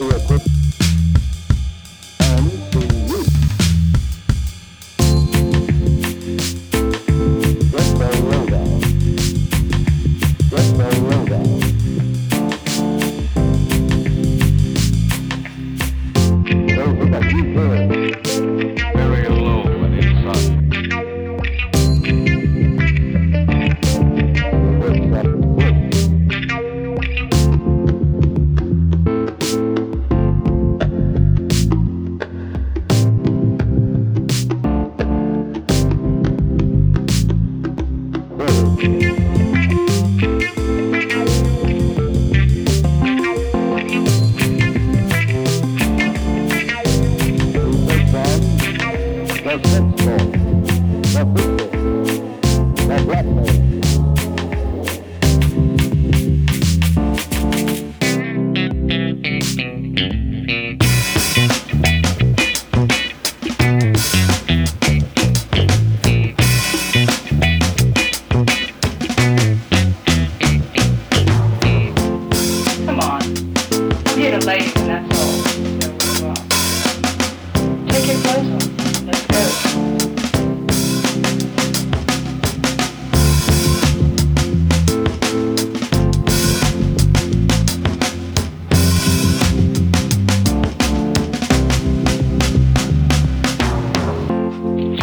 He's got the see the light and that's all. Take your clothes off. Let's go.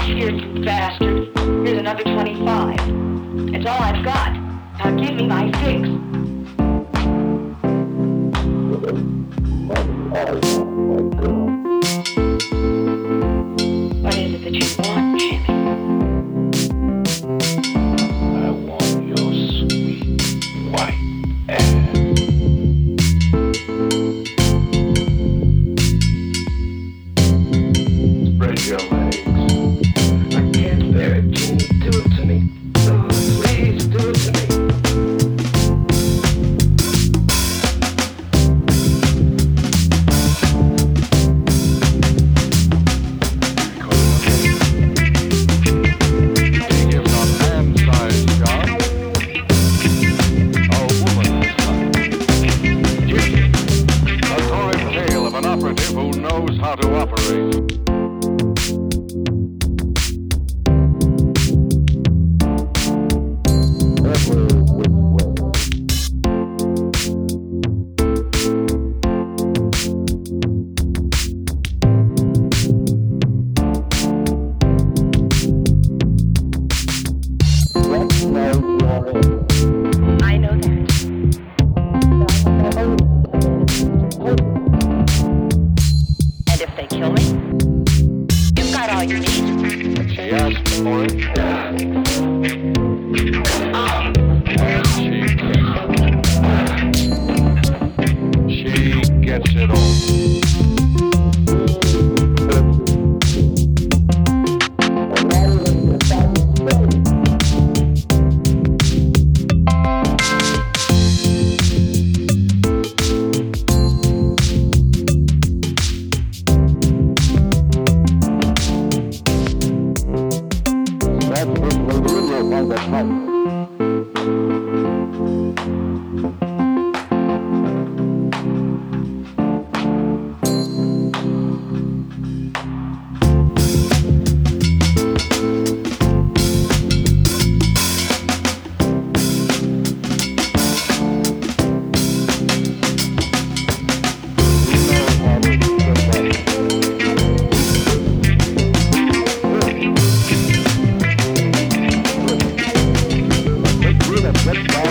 You bastard. Here's another 25. It's all I've got. Now give me my fix. money.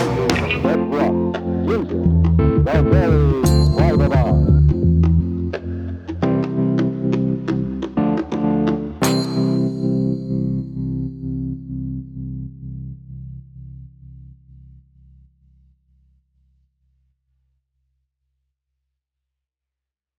Ginger, Barbara,